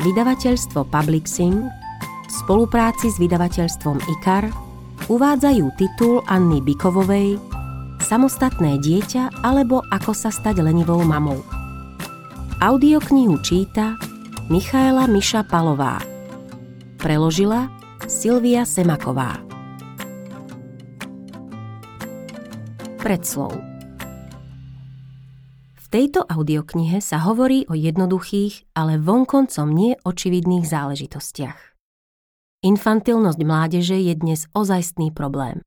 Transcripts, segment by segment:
Vydavateľstvo Publixing v spolupráci s vydavateľstvom IKAR uvádzajú titul Anny Bikovovej Samostatné dieťa alebo Ako sa stať lenivou mamou. Audioknihu číta Michaela Miša Palová. Preložila Silvia Semaková. Predslov tejto audioknihe sa hovorí o jednoduchých, ale vonkoncom nie záležitostiach. Infantilnosť mládeže je dnes ozajstný problém.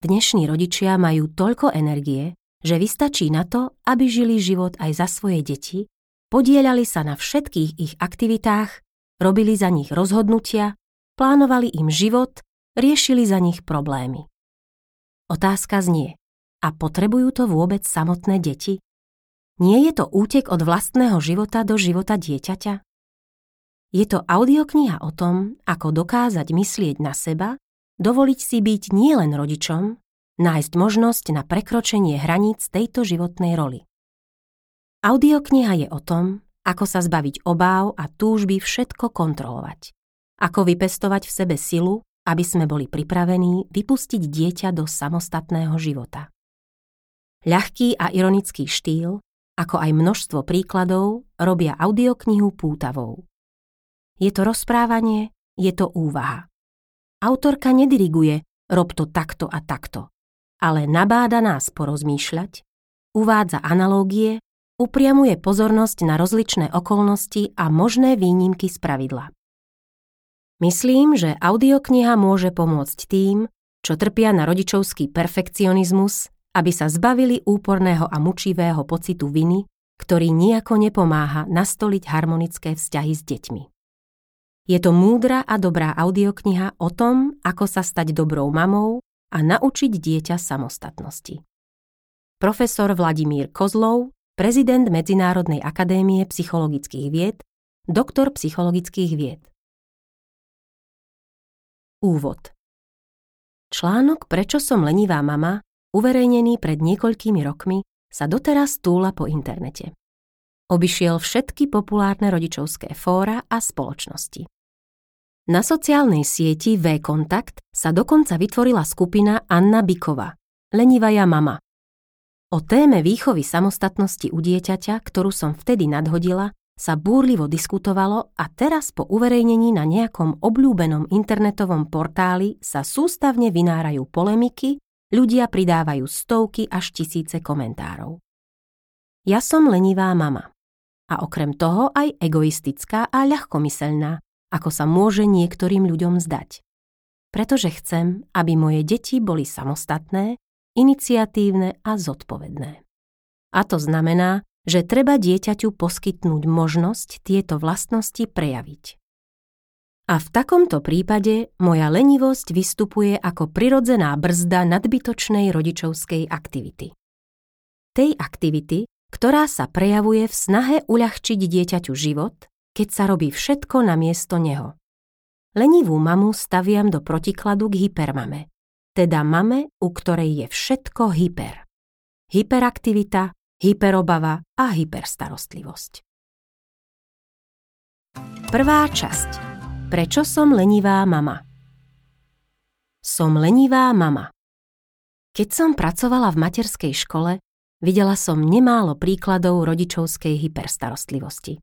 Dnešní rodičia majú toľko energie, že vystačí na to, aby žili život aj za svoje deti, podielali sa na všetkých ich aktivitách, robili za nich rozhodnutia, plánovali im život, riešili za nich problémy. Otázka znie, a potrebujú to vôbec samotné deti? Nie je to útek od vlastného života do života dieťaťa? Je to audiokniha o tom, ako dokázať myslieť na seba, dovoliť si byť nielen rodičom, nájsť možnosť na prekročenie hraníc tejto životnej roli. Audiokniha je o tom, ako sa zbaviť obáv a túžby všetko kontrolovať. Ako vypestovať v sebe silu, aby sme boli pripravení vypustiť dieťa do samostatného života. Ľahký a ironický štýl ako aj množstvo príkladov, robia audioknihu pútavou. Je to rozprávanie, je to úvaha. Autorka nediriguje, rob to takto a takto, ale nabáda nás porozmýšľať, uvádza analógie, upriamuje pozornosť na rozličné okolnosti a možné výnimky z pravidla. Myslím, že audiokniha môže pomôcť tým, čo trpia na rodičovský perfekcionizmus aby sa zbavili úporného a mučivého pocitu viny, ktorý nejako nepomáha nastoliť harmonické vzťahy s deťmi. Je to múdra a dobrá audiokniha o tom, ako sa stať dobrou mamou a naučiť dieťa samostatnosti. Profesor Vladimír Kozlov, prezident Medzinárodnej akadémie psychologických vied, doktor psychologických vied. Úvod Článok Prečo som lenivá mama uverejnený pred niekoľkými rokmi, sa doteraz túla po internete. Obyšiel všetky populárne rodičovské fóra a spoločnosti. Na sociálnej sieti V-Kontakt sa dokonca vytvorila skupina Anna Bikova, Lenivaja mama. O téme výchovy samostatnosti u dieťaťa, ktorú som vtedy nadhodila, sa búrlivo diskutovalo a teraz po uverejnení na nejakom obľúbenom internetovom portáli sa sústavne vynárajú polemiky ľudia pridávajú stovky až tisíce komentárov. Ja som lenivá mama. A okrem toho aj egoistická a ľahkomyselná, ako sa môže niektorým ľuďom zdať. Pretože chcem, aby moje deti boli samostatné, iniciatívne a zodpovedné. A to znamená, že treba dieťaťu poskytnúť možnosť tieto vlastnosti prejaviť. A v takomto prípade moja lenivosť vystupuje ako prirodzená brzda nadbytočnej rodičovskej aktivity. Tej aktivity, ktorá sa prejavuje v snahe uľahčiť dieťaťu život, keď sa robí všetko na miesto neho. Lenivú mamu staviam do protikladu k hypermame, teda mame, u ktorej je všetko hyper. Hyperaktivita, hyperobava a hyperstarostlivosť. Prvá časť – Prečo som lenivá mama? Som lenivá mama. Keď som pracovala v materskej škole, videla som nemálo príkladov rodičovskej hyperstarostlivosti.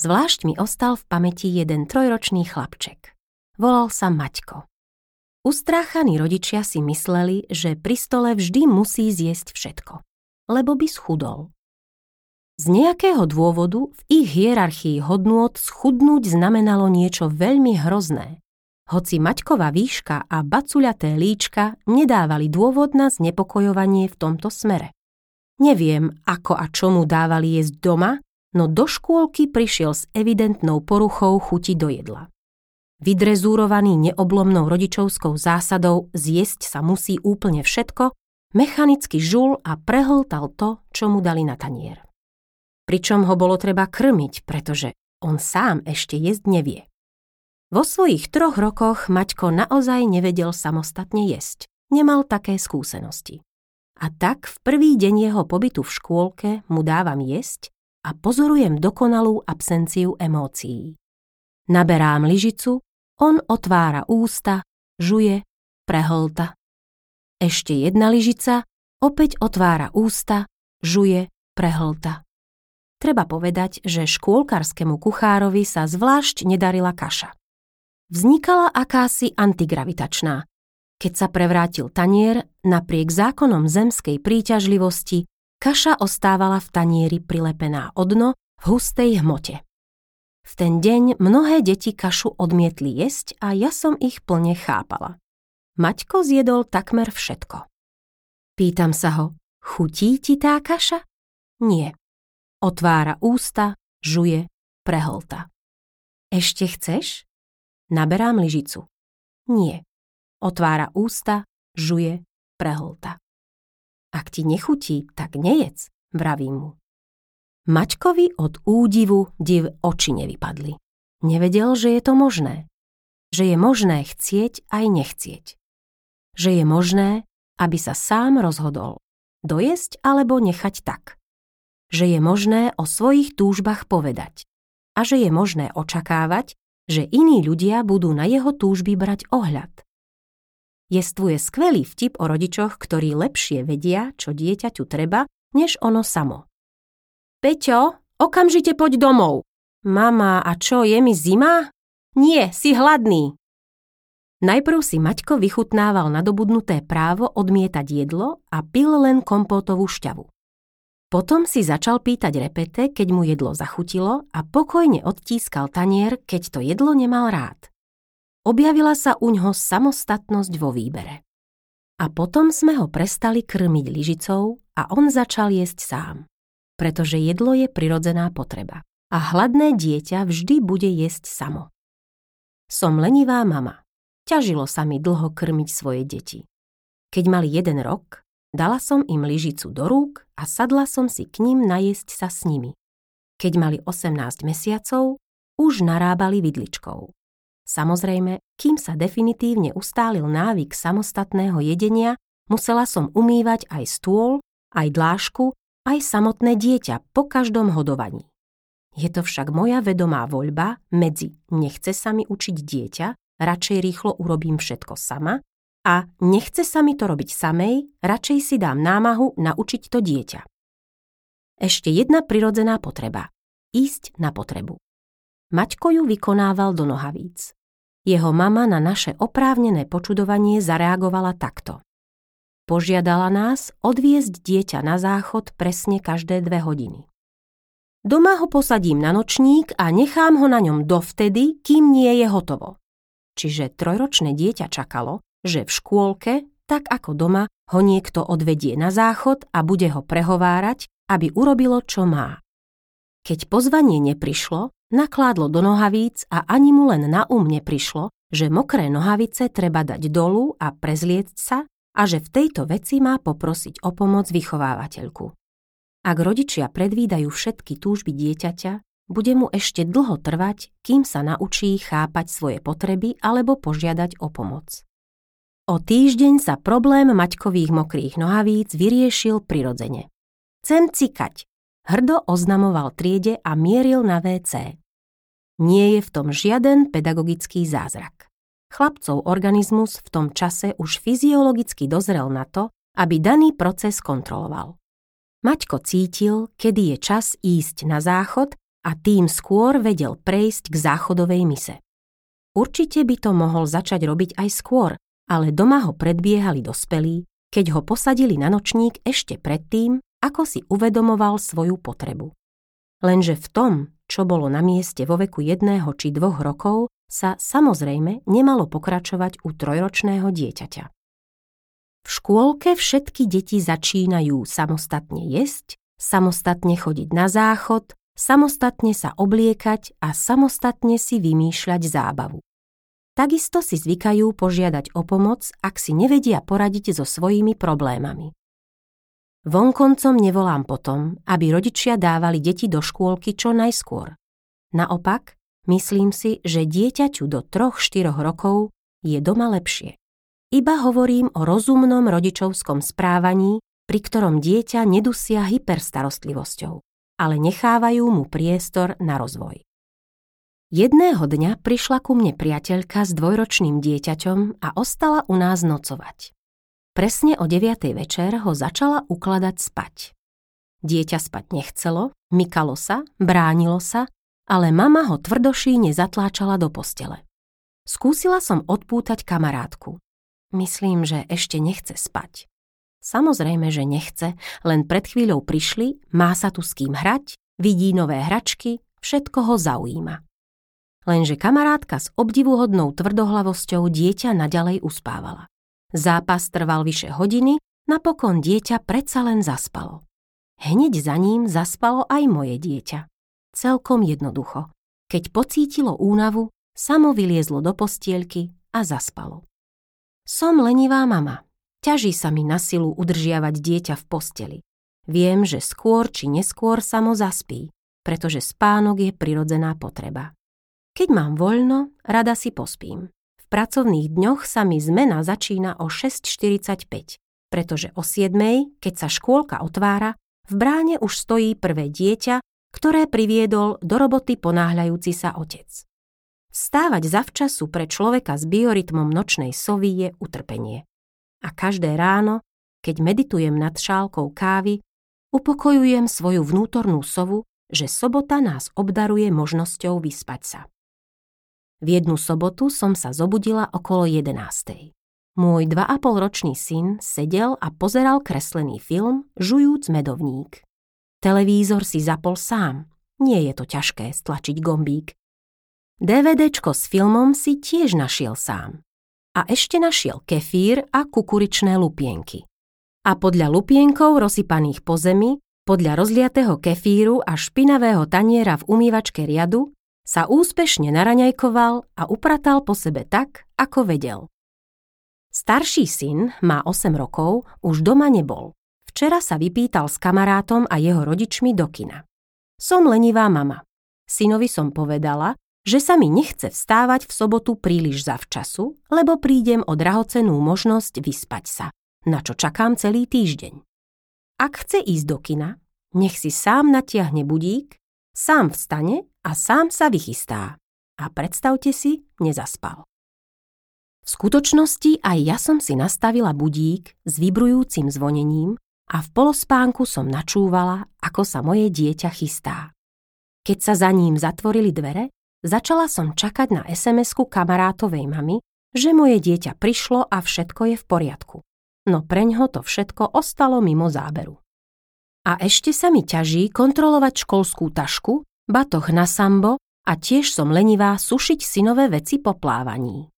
Zvlášť mi ostal v pamäti jeden trojročný chlapček. Volal sa Maťko. Ustráchaní rodičia si mysleli, že pri stole vždy musí zjesť všetko, lebo by schudol. Z nejakého dôvodu v ich hierarchii hodnôt schudnúť znamenalo niečo veľmi hrozné. Hoci Maťková výška a bacuľaté líčka nedávali dôvod na znepokojovanie v tomto smere. Neviem, ako a čo mu dávali jesť doma, no do škôlky prišiel s evidentnou poruchou chuti do jedla. Vydrezúrovaný neoblomnou rodičovskou zásadou zjesť sa musí úplne všetko, mechanicky žul a prehltal to, čo mu dali na tanier pričom ho bolo treba krmiť, pretože on sám ešte jesť nevie. Vo svojich troch rokoch Maťko naozaj nevedel samostatne jesť. Nemal také skúsenosti. A tak v prvý deň jeho pobytu v škôlke mu dávam jesť a pozorujem dokonalú absenciu emócií. Naberám lyžicu, on otvára ústa, žuje, prehlta. Ešte jedna lyžica, opäť otvára ústa, žuje, prehlta. Treba povedať, že škôlkarskému kuchárovi sa zvlášť nedarila kaša. Vznikala akási antigravitačná. Keď sa prevrátil tanier, napriek zákonom zemskej príťažlivosti, kaša ostávala v tanieri prilepená o dno v hustej hmote. V ten deň mnohé deti kašu odmietli jesť a ja som ich plne chápala. Maťko zjedol takmer všetko. Pýtam sa ho, chutí ti tá kaša? Nie. Otvára ústa, žuje, preholta. Ešte chceš? Naberám lyžicu. Nie. Otvára ústa, žuje, preholta. Ak ti nechutí, tak nejedz, vravím mu. Maťkovi od údivu div oči nevypadli. Nevedel, že je to možné. Že je možné chcieť aj nechcieť. Že je možné, aby sa sám rozhodol. Dojesť alebo nechať tak že je možné o svojich túžbách povedať a že je možné očakávať, že iní ľudia budú na jeho túžby brať ohľad. Jestvuje skvelý vtip o rodičoch, ktorí lepšie vedia, čo dieťaťu treba, než ono samo. Peťo, okamžite poď domov. Mama, a čo, je mi zima? Nie, si hladný. Najprv si Maťko vychutnával nadobudnuté právo odmietať jedlo a pil len kompótovú šťavu. Potom si začal pýtať repete, keď mu jedlo zachutilo a pokojne odtískal tanier, keď to jedlo nemal rád. Objavila sa uňho samostatnosť vo výbere. A potom sme ho prestali krmiť lyžicou a on začal jesť sám. Pretože jedlo je prirodzená potreba. A hladné dieťa vždy bude jesť samo. Som lenivá mama. Ťažilo sa mi dlho krmiť svoje deti. Keď mali jeden rok, Dala som im lyžicu do rúk a sadla som si k ním najesť sa s nimi. Keď mali 18 mesiacov, už narábali vidličkou. Samozrejme, kým sa definitívne ustálil návyk samostatného jedenia, musela som umývať aj stôl, aj dlášku, aj samotné dieťa po každom hodovaní. Je to však moja vedomá voľba medzi nechce sa mi učiť dieťa, radšej rýchlo urobím všetko sama, a nechce sa mi to robiť samej, radšej si dám námahu naučiť to dieťa. Ešte jedna prirodzená potreba. Ísť na potrebu. Maťko ju vykonával do nohavíc. Jeho mama na naše oprávnené počudovanie zareagovala takto. Požiadala nás odviezť dieťa na záchod presne každé dve hodiny. Doma ho posadím na nočník a nechám ho na ňom dovtedy, kým nie je hotovo. Čiže trojročné dieťa čakalo, že v škôlke, tak ako doma, ho niekto odvedie na záchod a bude ho prehovárať, aby urobilo, čo má. Keď pozvanie neprišlo, nakládlo do nohavíc a ani mu len na um neprišlo, že mokré nohavice treba dať dolu a prezliecť sa a že v tejto veci má poprosiť o pomoc vychovávateľku. Ak rodičia predvídajú všetky túžby dieťaťa, bude mu ešte dlho trvať, kým sa naučí chápať svoje potreby alebo požiadať o pomoc. O týždeň sa problém Maťkových mokrých nohavíc vyriešil prirodzene. Chcem cikať, hrdo oznamoval triede a mieril na WC. Nie je v tom žiaden pedagogický zázrak. Chlapcov organizmus v tom čase už fyziologicky dozrel na to, aby daný proces kontroloval. Maťko cítil, kedy je čas ísť na záchod a tým skôr vedel prejsť k záchodovej mise. Určite by to mohol začať robiť aj skôr, ale doma ho predbiehali dospelí, keď ho posadili na nočník ešte predtým, ako si uvedomoval svoju potrebu. Lenže v tom, čo bolo na mieste vo veku jedného či dvoch rokov, sa samozrejme nemalo pokračovať u trojročného dieťaťa. V škôlke všetky deti začínajú samostatne jesť, samostatne chodiť na záchod, samostatne sa obliekať a samostatne si vymýšľať zábavu. Takisto si zvykajú požiadať o pomoc, ak si nevedia poradiť so svojimi problémami. Vonkoncom nevolám potom, aby rodičia dávali deti do škôlky čo najskôr. Naopak, myslím si, že dieťaťu do 3-4 rokov je doma lepšie. Iba hovorím o rozumnom rodičovskom správaní, pri ktorom dieťa nedusia hyperstarostlivosťou, ale nechávajú mu priestor na rozvoj. Jedného dňa prišla ku mne priateľka s dvojročným dieťaťom a ostala u nás nocovať. Presne o 9. večer ho začala ukladať spať. Dieťa spať nechcelo, mykalo sa, bránilo sa, ale mama ho tvrdošíne zatláčala do postele. Skúsila som odpútať kamarátku. Myslím, že ešte nechce spať. Samozrejme, že nechce, len pred chvíľou prišli, má sa tu s kým hrať, vidí nové hračky, všetko ho zaujíma lenže kamarátka s obdivuhodnou tvrdohlavosťou dieťa naďalej uspávala. Zápas trval vyše hodiny, napokon dieťa predsa len zaspalo. Hneď za ním zaspalo aj moje dieťa. Celkom jednoducho. Keď pocítilo únavu, samo vyliezlo do postielky a zaspalo. Som lenivá mama. Ťaží sa mi na silu udržiavať dieťa v posteli. Viem, že skôr či neskôr samo zaspí, pretože spánok je prirodzená potreba. Keď mám voľno, rada si pospím. V pracovných dňoch sa mi zmena začína o 6.45, pretože o 7, keď sa škôlka otvára, v bráne už stojí prvé dieťa, ktoré priviedol do roboty ponáhľajúci sa otec. Stávať zavčasu pre človeka s biorytmom nočnej sovy je utrpenie. A každé ráno, keď meditujem nad šálkou kávy, upokojujem svoju vnútornú sovu, že sobota nás obdaruje možnosťou vyspať sa. V jednu sobotu som sa zobudila okolo 11. Môj 2,5 ročný syn sedel a pozeral kreslený film, žujúc medovník. Televízor si zapol sám. Nie je to ťažké stlačiť gombík. DVDčko s filmom si tiež našiel sám. A ešte našiel kefír a kukuričné lupienky. A podľa lupienkov rozsypaných po zemi, podľa rozliatého kefíru a špinavého taniera v umývačke riadu sa úspešne naraňajkoval a upratal po sebe tak, ako vedel. Starší syn, má 8 rokov, už doma nebol. Včera sa vypýtal s kamarátom a jeho rodičmi do kina. Som lenivá mama. Synovi som povedala, že sa mi nechce vstávať v sobotu príliš zavčasu, lebo prídem o drahocenú možnosť vyspať sa, na čo čakám celý týždeň. Ak chce ísť do kina, nech si sám natiahne budík, sám vstane a sám sa vychystá. A predstavte si, nezaspal. V skutočnosti aj ja som si nastavila budík s vibrujúcim zvonením a v polospánku som načúvala, ako sa moje dieťa chystá. Keď sa za ním zatvorili dvere, začala som čakať na SMS-ku kamarátovej mamy, že moje dieťa prišlo a všetko je v poriadku. No preňho to všetko ostalo mimo záberu. A ešte sa mi ťaží kontrolovať školskú tašku batoh na sambo a tiež som lenivá sušiť synové veci po plávaní.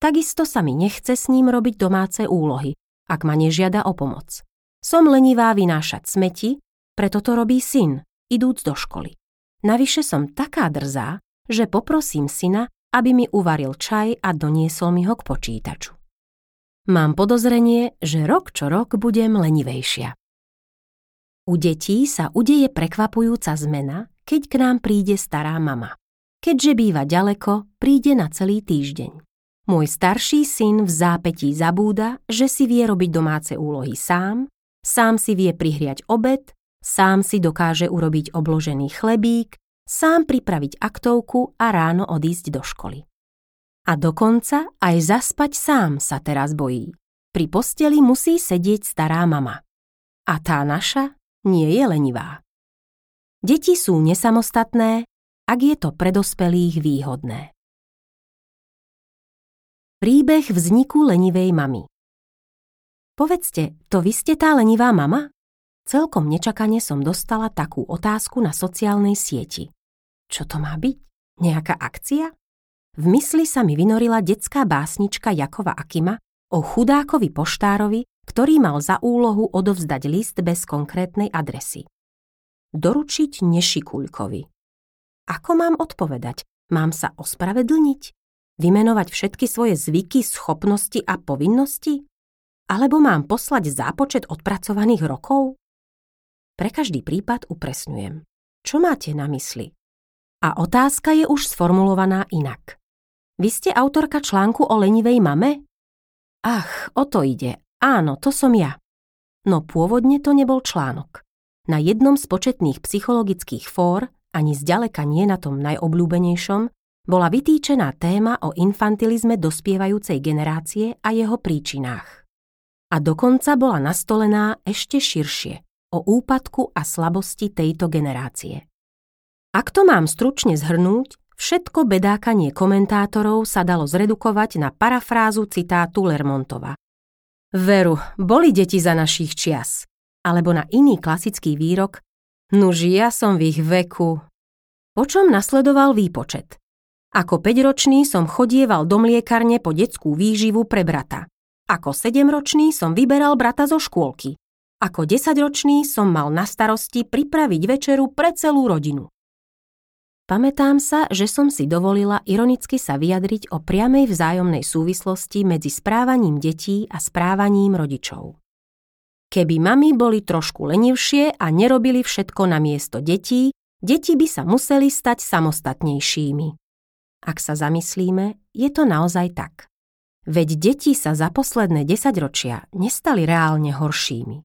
Takisto sa mi nechce s ním robiť domáce úlohy, ak ma nežiada o pomoc. Som lenivá vynášať smeti, preto to robí syn, idúc do školy. Navyše som taká drzá, že poprosím syna, aby mi uvaril čaj a doniesol mi ho k počítaču. Mám podozrenie, že rok čo rok budem lenivejšia. U detí sa udeje prekvapujúca zmena, keď k nám príde stará mama. Keďže býva ďaleko, príde na celý týždeň. Môj starší syn v zápetí zabúda, že si vie robiť domáce úlohy sám, sám si vie prihriať obed, sám si dokáže urobiť obložený chlebík, sám pripraviť aktovku a ráno odísť do školy. A dokonca aj zaspať sám sa teraz bojí. Pri posteli musí sedieť stará mama. A tá naša nie je lenivá. Deti sú nesamostatné, ak je to pre dospelých výhodné. Príbeh vzniku lenivej mamy Povedzte, to vy ste tá lenivá mama? Celkom nečakane som dostala takú otázku na sociálnej sieti. Čo to má byť? Nejaká akcia? V mysli sa mi vynorila detská básnička Jakova Akima o chudákovi poštárovi, ktorý mal za úlohu odovzdať list bez konkrétnej adresy doručiť Nešikuľkovi. Ako mám odpovedať? Mám sa ospravedlniť? Vymenovať všetky svoje zvyky, schopnosti a povinnosti? Alebo mám poslať zápočet odpracovaných rokov? Pre každý prípad upresňujem. Čo máte na mysli? A otázka je už sformulovaná inak. Vy ste autorka článku o lenivej mame? Ach, o to ide. Áno, to som ja. No pôvodne to nebol článok. Na jednom z početných psychologických fór, ani zďaleka nie na tom najobľúbenejšom, bola vytýčená téma o infantilizme dospievajúcej generácie a jeho príčinách. A dokonca bola nastolená ešte širšie o úpadku a slabosti tejto generácie. Ak to mám stručne zhrnúť, všetko bedákanie komentátorov sa dalo zredukovať na parafrázu citátu Lermontova. Veru, boli deti za našich čias. Alebo na iný klasický výrok, nuž ja som v ich veku. Po čom nasledoval výpočet. Ako 5-ročný som chodieval do mliekarne po detskú výživu pre brata. Ako 7-ročný som vyberal brata zo škôlky. Ako 10-ročný som mal na starosti pripraviť večeru pre celú rodinu. Pamätám sa, že som si dovolila ironicky sa vyjadriť o priamej vzájomnej súvislosti medzi správaním detí a správaním rodičov. Keby mami boli trošku lenivšie a nerobili všetko na miesto detí, deti by sa museli stať samostatnejšími. Ak sa zamyslíme, je to naozaj tak. Veď deti sa za posledné desaťročia nestali reálne horšími.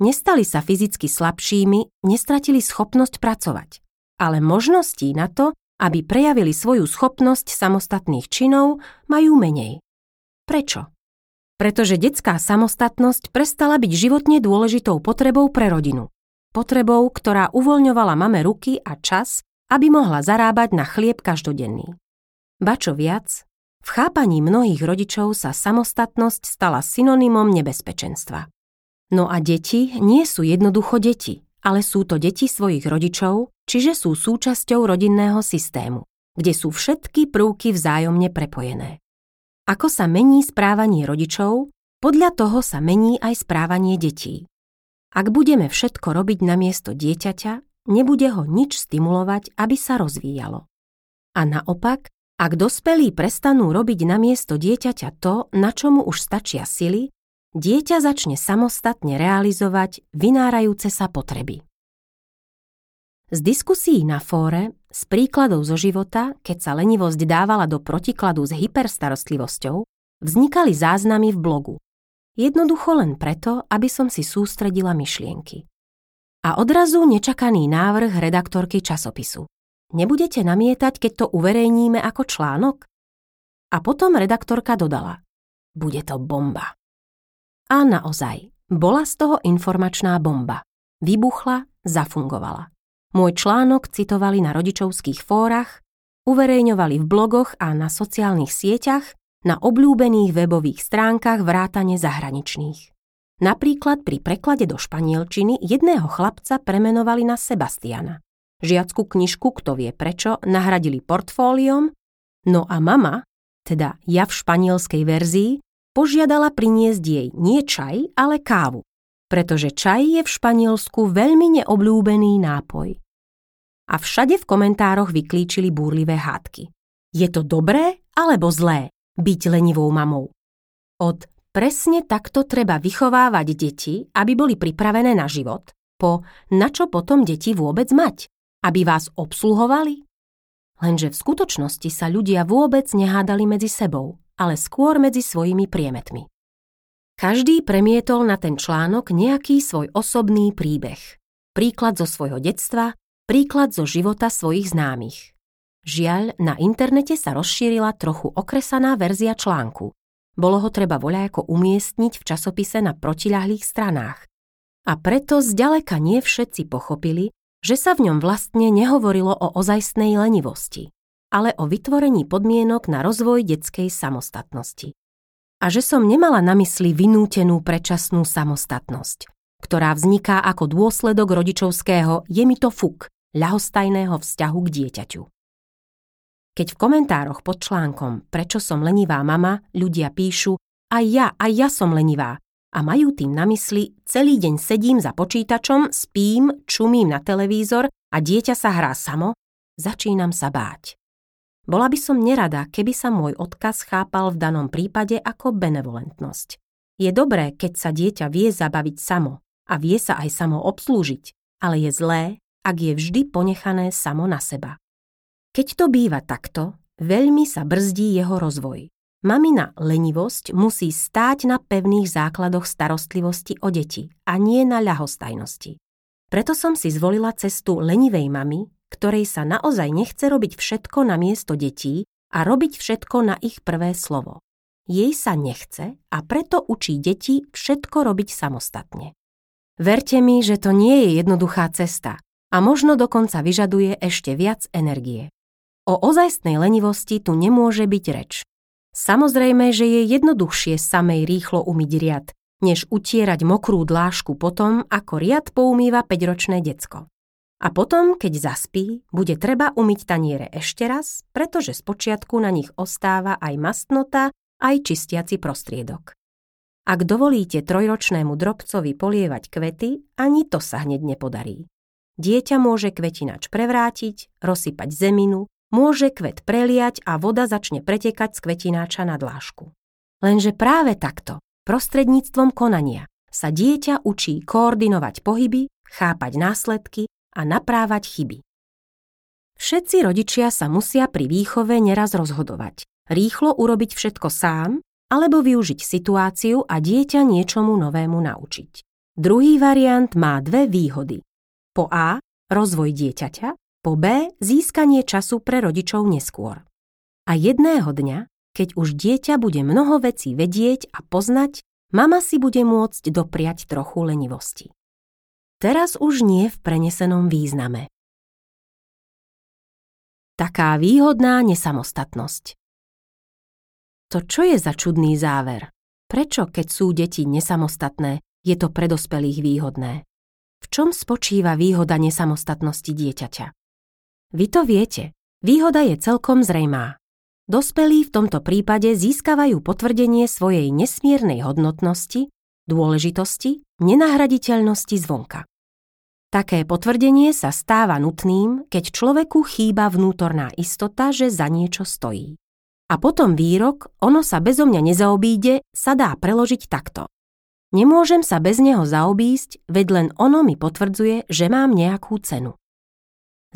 Nestali sa fyzicky slabšími, nestratili schopnosť pracovať, ale možností na to, aby prejavili svoju schopnosť samostatných činov, majú menej. Prečo? Pretože detská samostatnosť prestala byť životne dôležitou potrebou pre rodinu. Potrebou, ktorá uvoľňovala mame ruky a čas aby mohla zarábať na chlieb každodenný. Ba čo viac, v chápaní mnohých rodičov sa samostatnosť stala synonymom nebezpečenstva. No a deti nie sú jednoducho deti, ale sú to deti svojich rodičov, čiže sú súčasťou rodinného systému, kde sú všetky prvky vzájomne prepojené. Ako sa mení správanie rodičov, podľa toho sa mení aj správanie detí. Ak budeme všetko robiť na miesto dieťaťa, nebude ho nič stimulovať, aby sa rozvíjalo. A naopak, ak dospelí prestanú robiť na miesto dieťaťa to, na čomu už stačia sily, dieťa začne samostatne realizovať vynárajúce sa potreby. Z diskusí na fóre, z príkladov zo života, keď sa lenivosť dávala do protikladu s hyperstarostlivosťou, vznikali záznamy v blogu. Jednoducho len preto, aby som si sústredila myšlienky. A odrazu nečakaný návrh redaktorky časopisu. Nebudete namietať, keď to uverejníme ako článok? A potom redaktorka dodala. Bude to bomba. A naozaj, bola z toho informačná bomba. Vybuchla, zafungovala. Môj článok citovali na rodičovských fórach, uverejňovali v blogoch a na sociálnych sieťach, na obľúbených webových stránkach vrátane zahraničných. Napríklad pri preklade do španielčiny jedného chlapca premenovali na Sebastiana. Žiackú knižku, kto vie prečo, nahradili portfóliom, no a mama, teda ja v španielskej verzii, požiadala priniesť jej nie čaj, ale kávu, pretože čaj je v Španielsku veľmi neobľúbený nápoj. A všade v komentároch vyklíčili búrlivé hádky. Je to dobré alebo zlé byť lenivou mamou? Od Presne takto treba vychovávať deti, aby boli pripravené na život, po na čo potom deti vôbec mať? Aby vás obsluhovali? Lenže v skutočnosti sa ľudia vôbec nehádali medzi sebou, ale skôr medzi svojimi priemetmi. Každý premietol na ten článok nejaký svoj osobný príbeh. Príklad zo svojho detstva, príklad zo života svojich známych. Žiaľ, na internete sa rozšírila trochu okresaná verzia článku, bolo ho treba voľajako umiestniť v časopise na protiľahlých stranách. A preto zďaleka nie všetci pochopili, že sa v ňom vlastne nehovorilo o ozajstnej lenivosti, ale o vytvorení podmienok na rozvoj detskej samostatnosti. A že som nemala na mysli vynútenú predčasnú samostatnosť, ktorá vzniká ako dôsledok rodičovského je mi to fuk, ľahostajného vzťahu k dieťaťu. Keď v komentároch pod článkom Prečo som lenivá mama ľudia píšu aj ja, aj ja som lenivá a majú tým na mysli celý deň sedím za počítačom, spím, čumím na televízor a dieťa sa hrá samo, začínam sa báť. Bola by som nerada, keby sa môj odkaz chápal v danom prípade ako benevolentnosť. Je dobré, keď sa dieťa vie zabaviť samo a vie sa aj samo obslúžiť, ale je zlé, ak je vždy ponechané samo na seba. Keď to býva takto, veľmi sa brzdí jeho rozvoj. Mamina lenivosť musí stáť na pevných základoch starostlivosti o deti a nie na ľahostajnosti. Preto som si zvolila cestu lenivej mamy, ktorej sa naozaj nechce robiť všetko na miesto detí a robiť všetko na ich prvé slovo. Jej sa nechce a preto učí deti všetko robiť samostatne. Verte mi, že to nie je jednoduchá cesta a možno dokonca vyžaduje ešte viac energie. O ozajstnej lenivosti tu nemôže byť reč. Samozrejme, že je jednoduchšie samej rýchlo umyť riad, než utierať mokrú dlášku potom, ako riad poumýva 5-ročné decko. A potom, keď zaspí, bude treba umyť taniere ešte raz, pretože spočiatku na nich ostáva aj mastnota, aj čistiaci prostriedok. Ak dovolíte trojročnému drobcovi polievať kvety, ani to sa hneď nepodarí. Dieťa môže kvetinač prevrátiť, rozsypať zeminu, môže kvet preliať a voda začne pretekať z kvetináča na dlášku. Lenže práve takto, prostredníctvom konania, sa dieťa učí koordinovať pohyby, chápať následky a naprávať chyby. Všetci rodičia sa musia pri výchove neraz rozhodovať. Rýchlo urobiť všetko sám, alebo využiť situáciu a dieťa niečomu novému naučiť. Druhý variant má dve výhody. Po A rozvoj dieťaťa po B získanie času pre rodičov neskôr. A jedného dňa, keď už dieťa bude mnoho vecí vedieť a poznať, mama si bude môcť dopriať trochu lenivosti. Teraz už nie v prenesenom význame. Taká výhodná nesamostatnosť. To čo je za čudný záver? Prečo, keď sú deti nesamostatné, je to pre dospelých výhodné? V čom spočíva výhoda nesamostatnosti dieťaťa? Vy to viete. Výhoda je celkom zrejmá. Dospelí v tomto prípade získavajú potvrdenie svojej nesmiernej hodnotnosti, dôležitosti, nenahraditeľnosti zvonka. Také potvrdenie sa stáva nutným, keď človeku chýba vnútorná istota, že za niečo stojí. A potom výrok, ono sa bezo mňa nezaobíde, sa dá preložiť takto. Nemôžem sa bez neho zaobísť, veď len ono mi potvrdzuje, že mám nejakú cenu.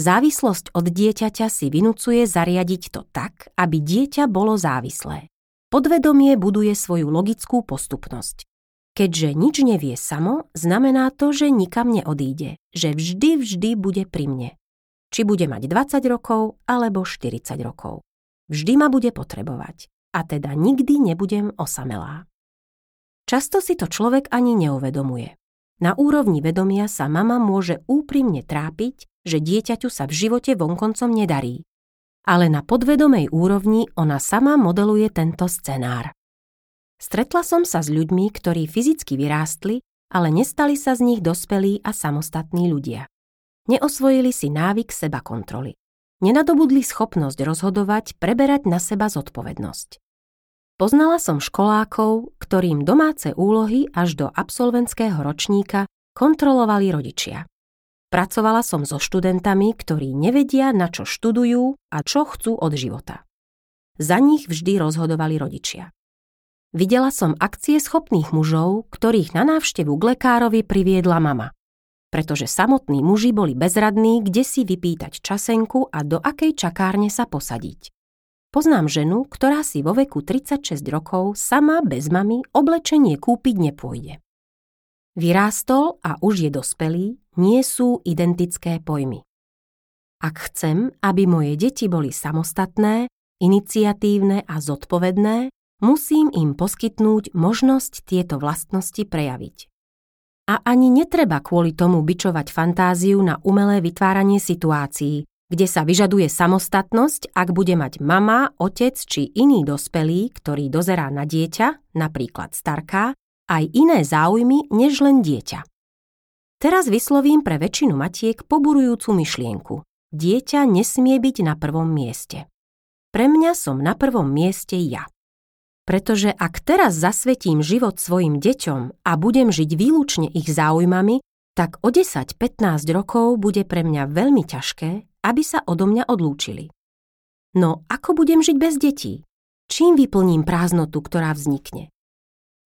Závislosť od dieťaťa si vynúcuje zariadiť to tak, aby dieťa bolo závislé. Podvedomie buduje svoju logickú postupnosť. Keďže nič nevie samo, znamená to, že nikam neodíde, že vždy, vždy bude pri mne. Či bude mať 20 rokov alebo 40 rokov. Vždy ma bude potrebovať a teda nikdy nebudem osamelá. Často si to človek ani neuvedomuje. Na úrovni vedomia sa mama môže úprimne trápiť, že dieťaťu sa v živote vonkoncom nedarí. Ale na podvedomej úrovni ona sama modeluje tento scenár. Stretla som sa s ľuďmi, ktorí fyzicky vyrástli, ale nestali sa z nich dospelí a samostatní ľudia. Neosvojili si návyk seba kontroly. Nenadobudli schopnosť rozhodovať, preberať na seba zodpovednosť. Poznala som školákov, ktorým domáce úlohy až do absolventského ročníka kontrolovali rodičia. Pracovala som so študentami, ktorí nevedia, na čo študujú a čo chcú od života. Za nich vždy rozhodovali rodičia. Videla som akcie schopných mužov, ktorých na návštevu k lekárovi priviedla mama. Pretože samotní muži boli bezradní, kde si vypýtať časenku a do akej čakárne sa posadiť. Poznám ženu, ktorá si vo veku 36 rokov sama bez mamy oblečenie kúpiť nepôjde. Vyrástol a už je dospelý, nie sú identické pojmy. Ak chcem, aby moje deti boli samostatné, iniciatívne a zodpovedné, musím im poskytnúť možnosť tieto vlastnosti prejaviť. A ani netreba kvôli tomu byčovať fantáziu na umelé vytváranie situácií, kde sa vyžaduje samostatnosť, ak bude mať mama, otec či iný dospelý, ktorý dozerá na dieťa, napríklad starká, aj iné záujmy než len dieťa. Teraz vyslovím pre väčšinu matiek poburujúcu myšlienku. Dieťa nesmie byť na prvom mieste. Pre mňa som na prvom mieste ja. Pretože ak teraz zasvetím život svojim deťom a budem žiť výlučne ich záujmami, tak o 10-15 rokov bude pre mňa veľmi ťažké, aby sa odo mňa odlúčili. No ako budem žiť bez detí? Čím vyplním prázdnotu, ktorá vznikne?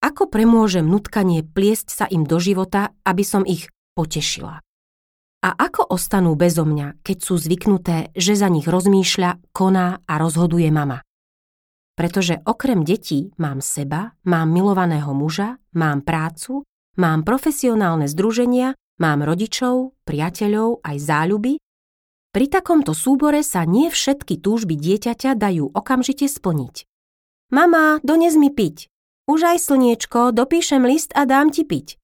Ako premôžem nutkanie pliesť sa im do života, aby som ich potešila? A ako ostanú bezo mňa, keď sú zvyknuté, že za nich rozmýšľa, koná a rozhoduje mama? Pretože okrem detí mám seba, mám milovaného muža, mám prácu, mám profesionálne združenia, mám rodičov, priateľov aj záľuby Pri takomto súbore sa nie všetky túžby dieťaťa dajú okamžite splniť. Mama, dones mi piť. Už aj slniečko, dopíšem list a dám ti piť.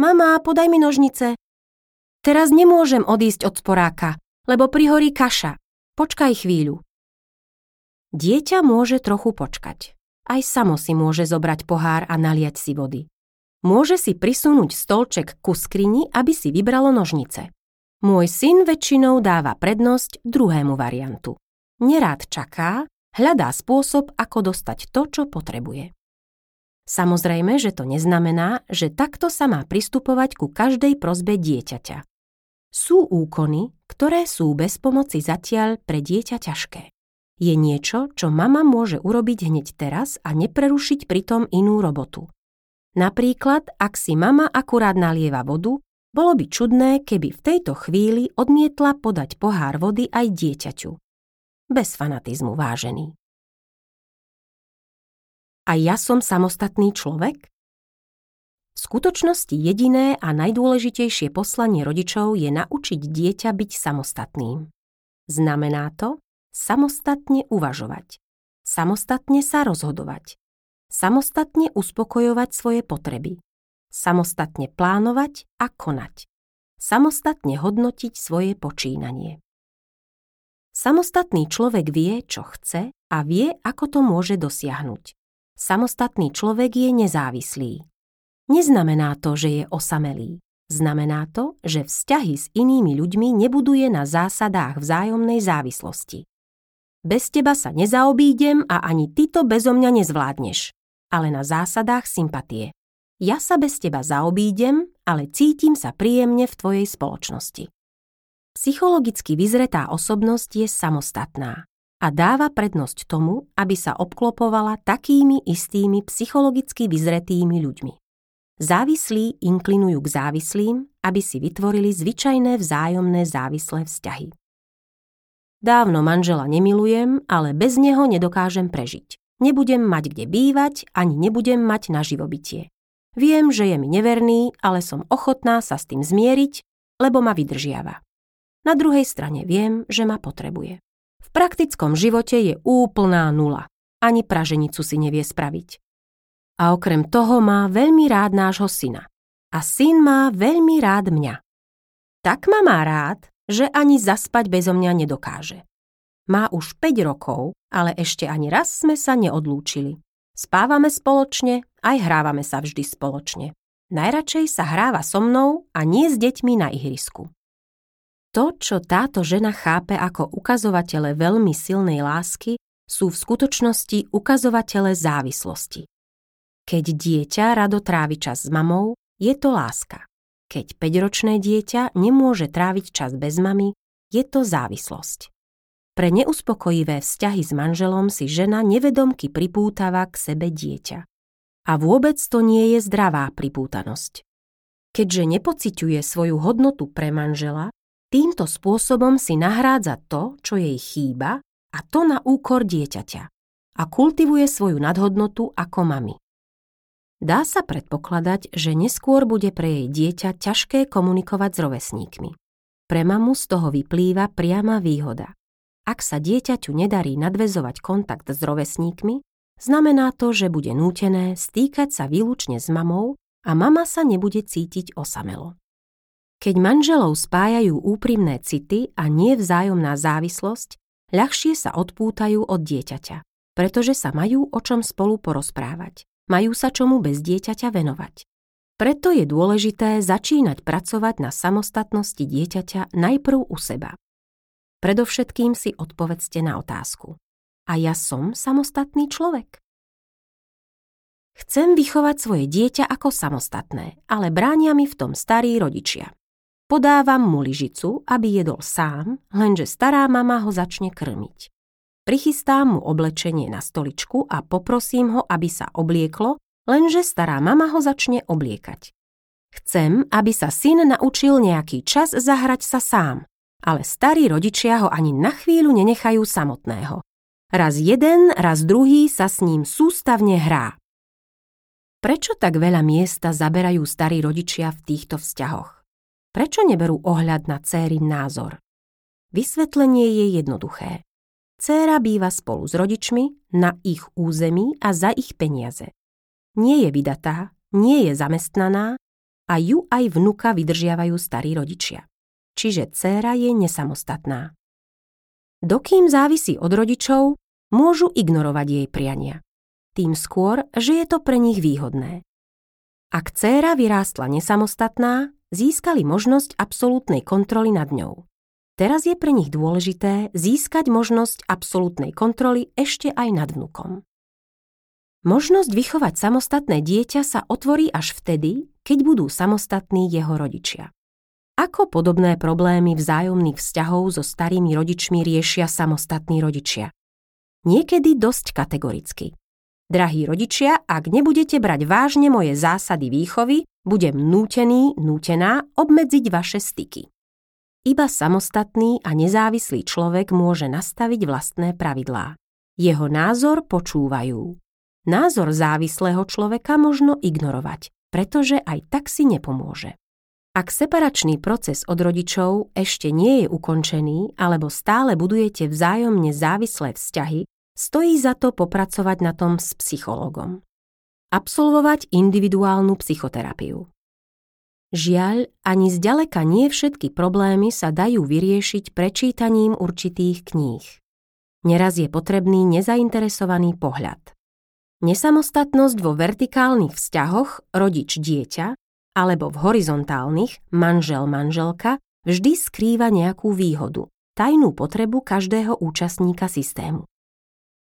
Mama, podaj mi nožnice. Teraz nemôžem odísť od sporáka, lebo prihorí kaša. Počkaj chvíľu. Dieťa môže trochu počkať. Aj samo si môže zobrať pohár a naliať si vody. Môže si prisunúť stolček ku skrini, aby si vybralo nožnice. Môj syn väčšinou dáva prednosť druhému variantu. Nerád čaká, hľadá spôsob, ako dostať to, čo potrebuje. Samozrejme, že to neznamená, že takto sa má pristupovať ku každej prozbe dieťaťa. Sú úkony, ktoré sú bez pomoci zatiaľ pre dieťa ťažké. Je niečo, čo mama môže urobiť hneď teraz a neprerušiť pritom inú robotu. Napríklad, ak si mama akurát nalieva vodu, bolo by čudné, keby v tejto chvíli odmietla podať pohár vody aj dieťaťu. Bez fanatizmu vážený. A ja som samostatný človek? V skutočnosti jediné a najdôležitejšie poslanie rodičov je naučiť dieťa byť samostatným. Znamená to samostatne uvažovať, samostatne sa rozhodovať, samostatne uspokojovať svoje potreby, samostatne plánovať a konať, samostatne hodnotiť svoje počínanie. Samostatný človek vie, čo chce a vie, ako to môže dosiahnuť. Samostatný človek je nezávislý. Neznamená to, že je osamelý. Znamená to, že vzťahy s inými ľuďmi nebuduje na zásadách vzájomnej závislosti. Bez teba sa nezaobídem a ani ty to bezo mňa nezvládneš, ale na zásadách sympatie. Ja sa bez teba zaobídem, ale cítim sa príjemne v tvojej spoločnosti. Psychologicky vyzretá osobnosť je samostatná a dáva prednosť tomu, aby sa obklopovala takými istými psychologicky vyzretými ľuďmi. Závislí inklinujú k závislým, aby si vytvorili zvyčajné vzájomné závislé vzťahy. Dávno manžela nemilujem, ale bez neho nedokážem prežiť. Nebudem mať kde bývať, ani nebudem mať na živobytie. Viem, že je mi neverný, ale som ochotná sa s tým zmieriť, lebo ma vydržiava. Na druhej strane viem, že ma potrebuje. V praktickom živote je úplná nula. Ani praženicu si nevie spraviť. A okrem toho má veľmi rád nášho syna. A syn má veľmi rád mňa. Tak ma má rád, že ani zaspať bezo mňa nedokáže. Má už 5 rokov, ale ešte ani raz sme sa neodlúčili. Spávame spoločne, aj hrávame sa vždy spoločne. Najradšej sa hráva so mnou a nie s deťmi na ihrisku. To, čo táto žena chápe ako ukazovatele veľmi silnej lásky, sú v skutočnosti ukazovatele závislosti. Keď dieťa rado trávi čas s mamou, je to láska. Keď 5-ročné dieťa nemôže tráviť čas bez mamy, je to závislosť. Pre neuspokojivé vzťahy s manželom si žena nevedomky pripútava k sebe dieťa. A vôbec to nie je zdravá pripútanosť. Keďže nepociťuje svoju hodnotu pre manžela, týmto spôsobom si nahrádza to, čo jej chýba, a to na úkor dieťaťa. A kultivuje svoju nadhodnotu ako mami. Dá sa predpokladať, že neskôr bude pre jej dieťa ťažké komunikovať s rovesníkmi. Pre mamu z toho vyplýva priama výhoda. Ak sa dieťaťu nedarí nadvezovať kontakt s rovesníkmi, znamená to, že bude nútené stýkať sa výlučne s mamou a mama sa nebude cítiť osamelo. Keď manželov spájajú úprimné city a nie vzájomná závislosť, ľahšie sa odpútajú od dieťaťa, pretože sa majú o čom spolu porozprávať. Majú sa čomu bez dieťaťa venovať. Preto je dôležité začínať pracovať na samostatnosti dieťaťa najprv u seba. Predovšetkým si odpovedzte na otázku. A ja som samostatný človek? Chcem vychovať svoje dieťa ako samostatné, ale bránia mi v tom starí rodičia. Podávam mu lyžicu, aby jedol sám, lenže stará mama ho začne krmiť. Prichystám mu oblečenie na stoličku a poprosím ho, aby sa oblieklo, lenže stará mama ho začne obliekať. Chcem, aby sa syn naučil nejaký čas zahrať sa sám, ale starí rodičia ho ani na chvíľu nenechajú samotného. Raz jeden, raz druhý sa s ním sústavne hrá. Prečo tak veľa miesta zaberajú starí rodičia v týchto vzťahoch? Prečo neberú ohľad na cérin názor? Vysvetlenie je jednoduché. Céra býva spolu s rodičmi na ich území a za ich peniaze. Nie je vydatá, nie je zamestnaná a ju aj vnuka vydržiavajú starí rodičia. Čiže dcéra je nesamostatná. Dokým závisí od rodičov, môžu ignorovať jej priania. Tým skôr, že je to pre nich výhodné. Ak dcéra vyrástla nesamostatná, získali možnosť absolútnej kontroly nad ňou. Teraz je pre nich dôležité získať možnosť absolútnej kontroly ešte aj nad vnukom. Možnosť vychovať samostatné dieťa sa otvorí až vtedy, keď budú samostatní jeho rodičia. Ako podobné problémy vzájomných vzťahov so starými rodičmi riešia samostatní rodičia? Niekedy dosť kategoricky. Drahí rodičia, ak nebudete brať vážne moje zásady výchovy, budem nútený, nútená obmedziť vaše styky. Iba samostatný a nezávislý človek môže nastaviť vlastné pravidlá. Jeho názor počúvajú. Názor závislého človeka možno ignorovať, pretože aj tak si nepomôže. Ak separačný proces od rodičov ešte nie je ukončený alebo stále budujete vzájomne závislé vzťahy, stojí za to popracovať na tom s psychológom. Absolvovať individuálnu psychoterapiu. Žiaľ, ani zďaleka nie všetky problémy sa dajú vyriešiť prečítaním určitých kníh. Neraz je potrebný nezainteresovaný pohľad. Nesamostatnosť vo vertikálnych vzťahoch rodič-dieťa alebo v horizontálnych manžel-manželka vždy skrýva nejakú výhodu, tajnú potrebu každého účastníka systému.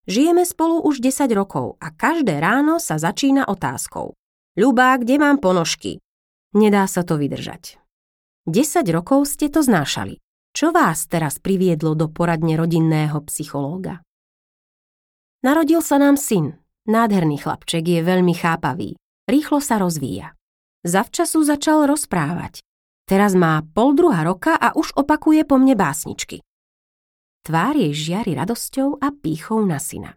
Žijeme spolu už 10 rokov a každé ráno sa začína otázkou. Ľubá, kde mám ponožky? Nedá sa to vydržať. 10 rokov ste to znášali. Čo vás teraz priviedlo do poradne rodinného psychológa? Narodil sa nám syn. Nádherný chlapček je veľmi chápavý. Rýchlo sa rozvíja. Zavčasu začal rozprávať. Teraz má pol druhá roka a už opakuje po mne básničky. Tvár jej žiari radosťou a pýchou na syna.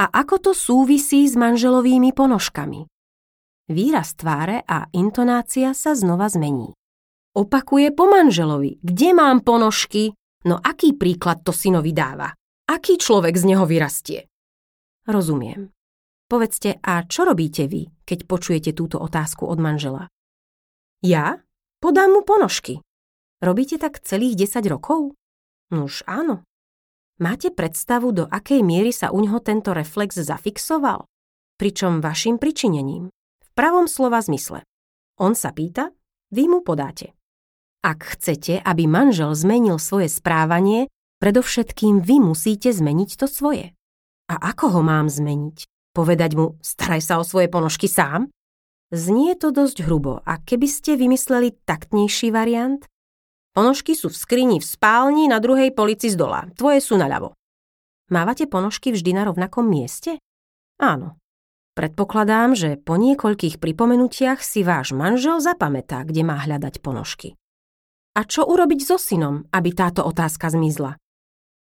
A ako to súvisí s manželovými ponožkami? Výraz tváre a intonácia sa znova zmení. Opakuje po manželovi, kde mám ponožky? No aký príklad to synovi dáva? Aký človek z neho vyrastie? Rozumiem. Povedzte, a čo robíte vy, keď počujete túto otázku od manžela? Ja? Podám mu ponožky. Robíte tak celých 10 rokov? Nuž áno. Máte predstavu, do akej miery sa u ňoho tento reflex zafixoval? Pričom vašim pričinením pravom slova zmysle. On sa pýta, vy mu podáte. Ak chcete, aby manžel zmenil svoje správanie, predovšetkým vy musíte zmeniť to svoje. A ako ho mám zmeniť? Povedať mu, staraj sa o svoje ponožky sám? Znie to dosť hrubo a keby ste vymysleli taktnejší variant? Ponožky sú v skrini v spálni na druhej polici z dola, tvoje sú naľavo. Mávate ponožky vždy na rovnakom mieste? Áno. Predpokladám, že po niekoľkých pripomenutiach si váš manžel zapamätá, kde má hľadať ponožky. A čo urobiť so synom, aby táto otázka zmizla?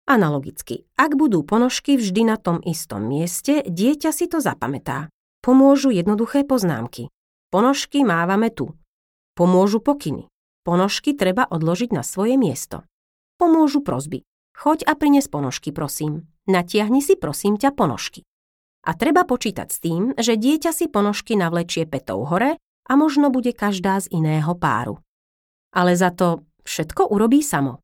Analogicky, ak budú ponožky vždy na tom istom mieste, dieťa si to zapamätá. Pomôžu jednoduché poznámky. Ponožky mávame tu. Pomôžu pokyny. Ponožky treba odložiť na svoje miesto. Pomôžu prozby. Choď a prines ponožky, prosím. Natiahni si, prosím ťa, ponožky. A treba počítať s tým, že dieťa si ponožky navlečie petou hore a možno bude každá z iného páru. Ale za to všetko urobí samo.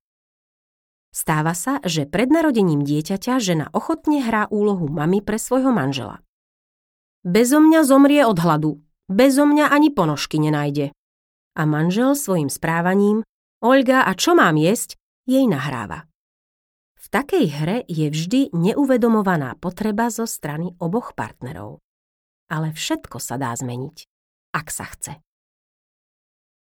Stáva sa, že pred narodením dieťaťa žena ochotne hrá úlohu mamy pre svojho manžela. Bezo mňa zomrie od hladu, bezo mňa ani ponožky nenájde. A manžel svojim správaním, Olga, a čo mám jesť, jej nahráva takej hre je vždy neuvedomovaná potreba zo strany oboch partnerov. Ale všetko sa dá zmeniť, ak sa chce.